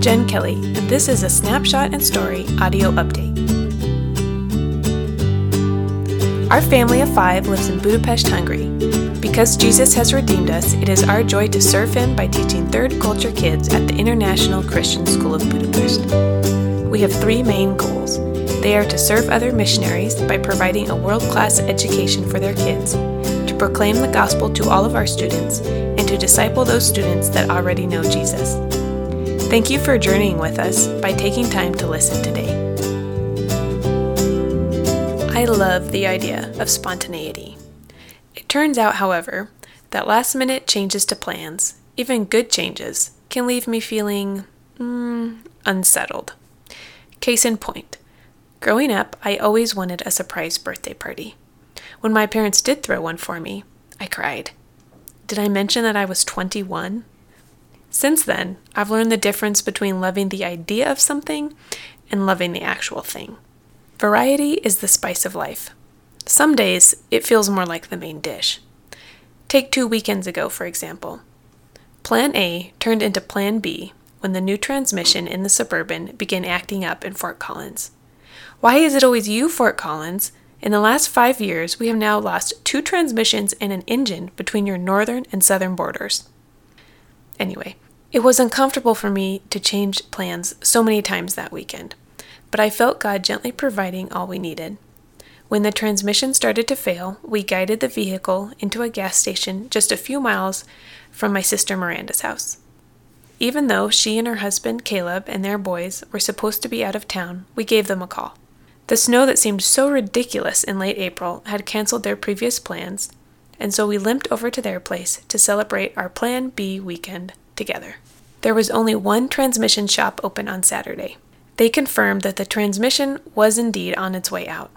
Jen Kelly, and this is a Snapshot and Story audio update. Our family of five lives in Budapest, Hungary. Because Jesus has redeemed us, it is our joy to serve Him by teaching third culture kids at the International Christian School of Budapest. We have three main goals. They are to serve other missionaries by providing a world class education for their kids, to proclaim the gospel to all of our students, and to disciple those students that already know Jesus. Thank you for journeying with us by taking time to listen today. I love the idea of spontaneity. It turns out, however, that last minute changes to plans, even good changes, can leave me feeling mm, unsettled. Case in point growing up, I always wanted a surprise birthday party. When my parents did throw one for me, I cried. Did I mention that I was 21? Since then, I've learned the difference between loving the idea of something and loving the actual thing. Variety is the spice of life. Some days, it feels more like the main dish. Take two weekends ago, for example. Plan A turned into Plan B when the new transmission in the Suburban began acting up in Fort Collins. Why is it always you, Fort Collins? In the last five years, we have now lost two transmissions and an engine between your northern and southern borders. Anyway, it was uncomfortable for me to change plans so many times that weekend, but I felt God gently providing all we needed. When the transmission started to fail, we guided the vehicle into a gas station just a few miles from my sister Miranda's house. Even though she and her husband Caleb and their boys were supposed to be out of town, we gave them a call. The snow that seemed so ridiculous in late April had canceled their previous plans, and so we limped over to their place to celebrate our Plan B weekend together. There was only one transmission shop open on Saturday. They confirmed that the transmission was indeed on its way out.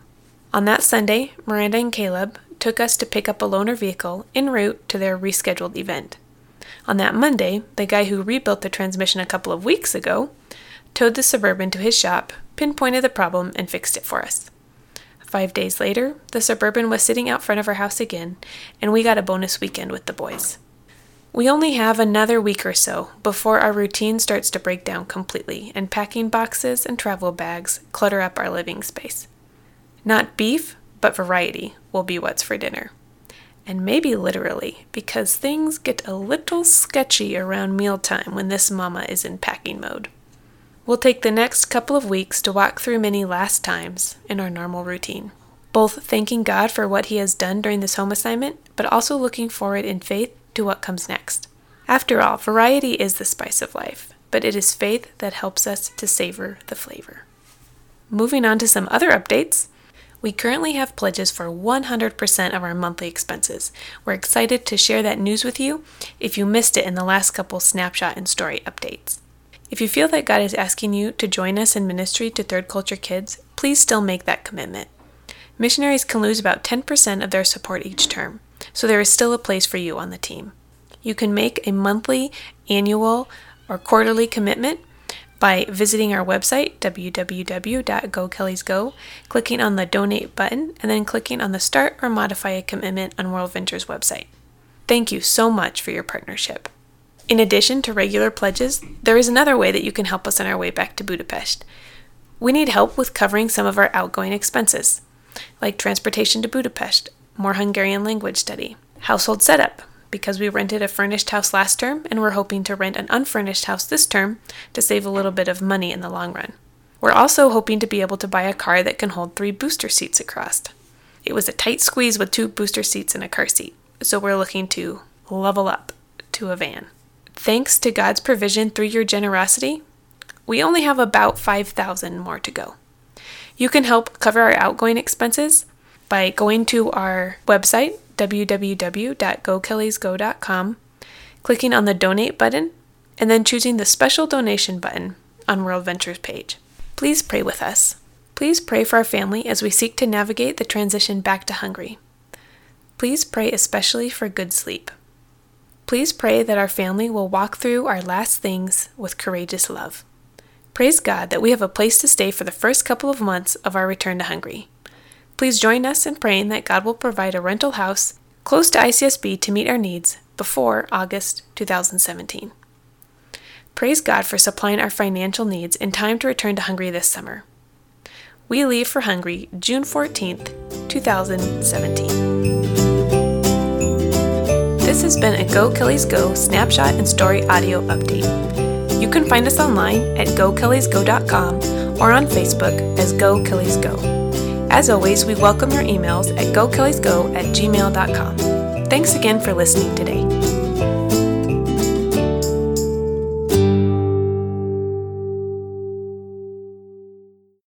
On that Sunday, Miranda and Caleb took us to pick up a loaner vehicle en route to their rescheduled event. On that Monday, the guy who rebuilt the transmission a couple of weeks ago towed the Suburban to his shop, pinpointed the problem, and fixed it for us. Five days later, the Suburban was sitting out front of our house again, and we got a bonus weekend with the boys. We only have another week or so before our routine starts to break down completely, and packing boxes and travel bags clutter up our living space. Not beef, but variety will be what's for dinner. And maybe literally, because things get a little sketchy around mealtime when this mama is in packing mode. We'll take the next couple of weeks to walk through many last times in our normal routine, both thanking God for what He has done during this home assignment, but also looking forward in faith to what comes next. After all, variety is the spice of life, but it is faith that helps us to savor the flavor. Moving on to some other updates. We currently have pledges for 100% of our monthly expenses. We're excited to share that news with you if you missed it in the last couple snapshot and story updates. If you feel that God is asking you to join us in ministry to third culture kids, please still make that commitment. Missionaries can lose about 10% of their support each term, so there is still a place for you on the team. You can make a monthly, annual, or quarterly commitment by visiting our website, www.gokellysgo, clicking on the donate button, and then clicking on the start or modify a commitment on World Ventures website. Thank you so much for your partnership. In addition to regular pledges, there is another way that you can help us on our way back to Budapest. We need help with covering some of our outgoing expenses, like transportation to Budapest, more Hungarian language study, household setup, because we rented a furnished house last term and we're hoping to rent an unfurnished house this term to save a little bit of money in the long run. We're also hoping to be able to buy a car that can hold three booster seats across. It was a tight squeeze with two booster seats and a car seat, so we're looking to level up to a van. Thanks to God's provision through your generosity, we only have about 5,000 more to go. You can help cover our outgoing expenses by going to our website www.gokellysgo.com, clicking on the donate button, and then choosing the special donation button on World Ventures page. Please pray with us. Please pray for our family as we seek to navigate the transition back to Hungary. Please pray especially for good sleep. Please pray that our family will walk through our last things with courageous love. Praise God that we have a place to stay for the first couple of months of our return to Hungary. Please join us in praying that God will provide a rental house close to ICSB to meet our needs before August 2017. Praise God for supplying our financial needs in time to return to Hungary this summer. We leave for Hungary June 14th, 2017. This has been a Go Kellys Go snapshot and story audio update. You can find us online at gokellysgo.com or on Facebook as Go Kellys Go. As always, we welcome your emails at gokellysgo at gmail.com. Thanks again for listening today.